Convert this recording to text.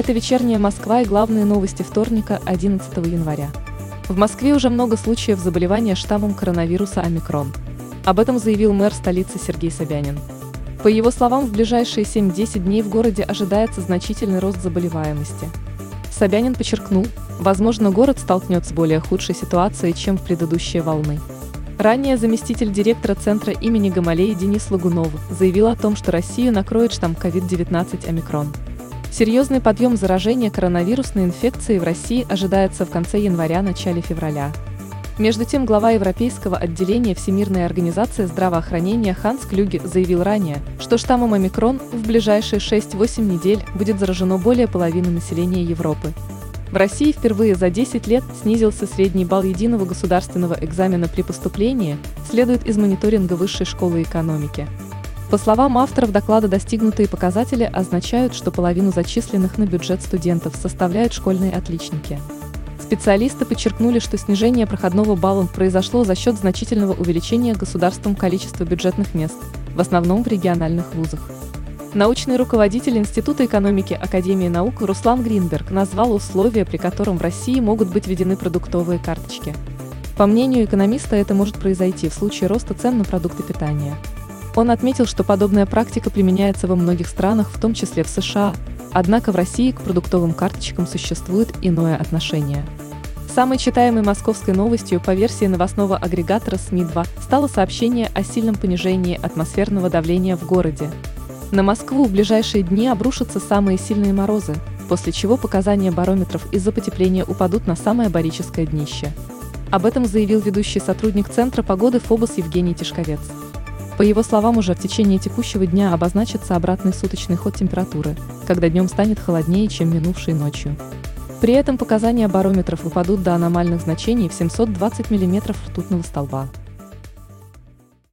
Это вечерняя Москва и главные новости вторника, 11 января. В Москве уже много случаев заболевания штаммом коронавируса омикрон. Об этом заявил мэр столицы Сергей Собянин. По его словам, в ближайшие 7-10 дней в городе ожидается значительный рост заболеваемости. Собянин подчеркнул, возможно, город столкнется с более худшей ситуацией, чем в предыдущие волны. Ранее заместитель директора центра имени Гамалеи Денис Лагунов заявил о том, что Россию накроет штамм COVID-19 омикрон. Серьезный подъем заражения коронавирусной инфекцией в России ожидается в конце января-начале февраля. Между тем, глава Европейского отделения Всемирной организации здравоохранения Ханс Клюге заявил ранее, что штаммом омикрон в ближайшие 6-8 недель будет заражено более половины населения Европы. В России впервые за 10 лет снизился средний балл единого государственного экзамена при поступлении, следует из мониторинга Высшей школы экономики. По словам авторов доклада, достигнутые показатели означают, что половину зачисленных на бюджет студентов составляют школьные отличники. Специалисты подчеркнули, что снижение проходного балла произошло за счет значительного увеличения государством количества бюджетных мест, в основном в региональных вузах. Научный руководитель Института экономики Академии наук Руслан Гринберг назвал условия, при котором в России могут быть введены продуктовые карточки. По мнению экономиста, это может произойти в случае роста цен на продукты питания. Он отметил, что подобная практика применяется во многих странах, в том числе в США, однако в России к продуктовым карточкам существует иное отношение. Самой читаемой московской новостью по версии новостного агрегатора СМИ-2 стало сообщение о сильном понижении атмосферного давления в городе. На Москву в ближайшие дни обрушатся самые сильные морозы, после чего показания барометров из-за потепления упадут на самое барическое днище. Об этом заявил ведущий сотрудник Центра погоды ФОБОС Евгений Тишковец. По его словам, уже в течение текущего дня обозначится обратный суточный ход температуры, когда днем станет холоднее, чем минувшей ночью. При этом показания барометров упадут до аномальных значений в 720 мм ртутного столба.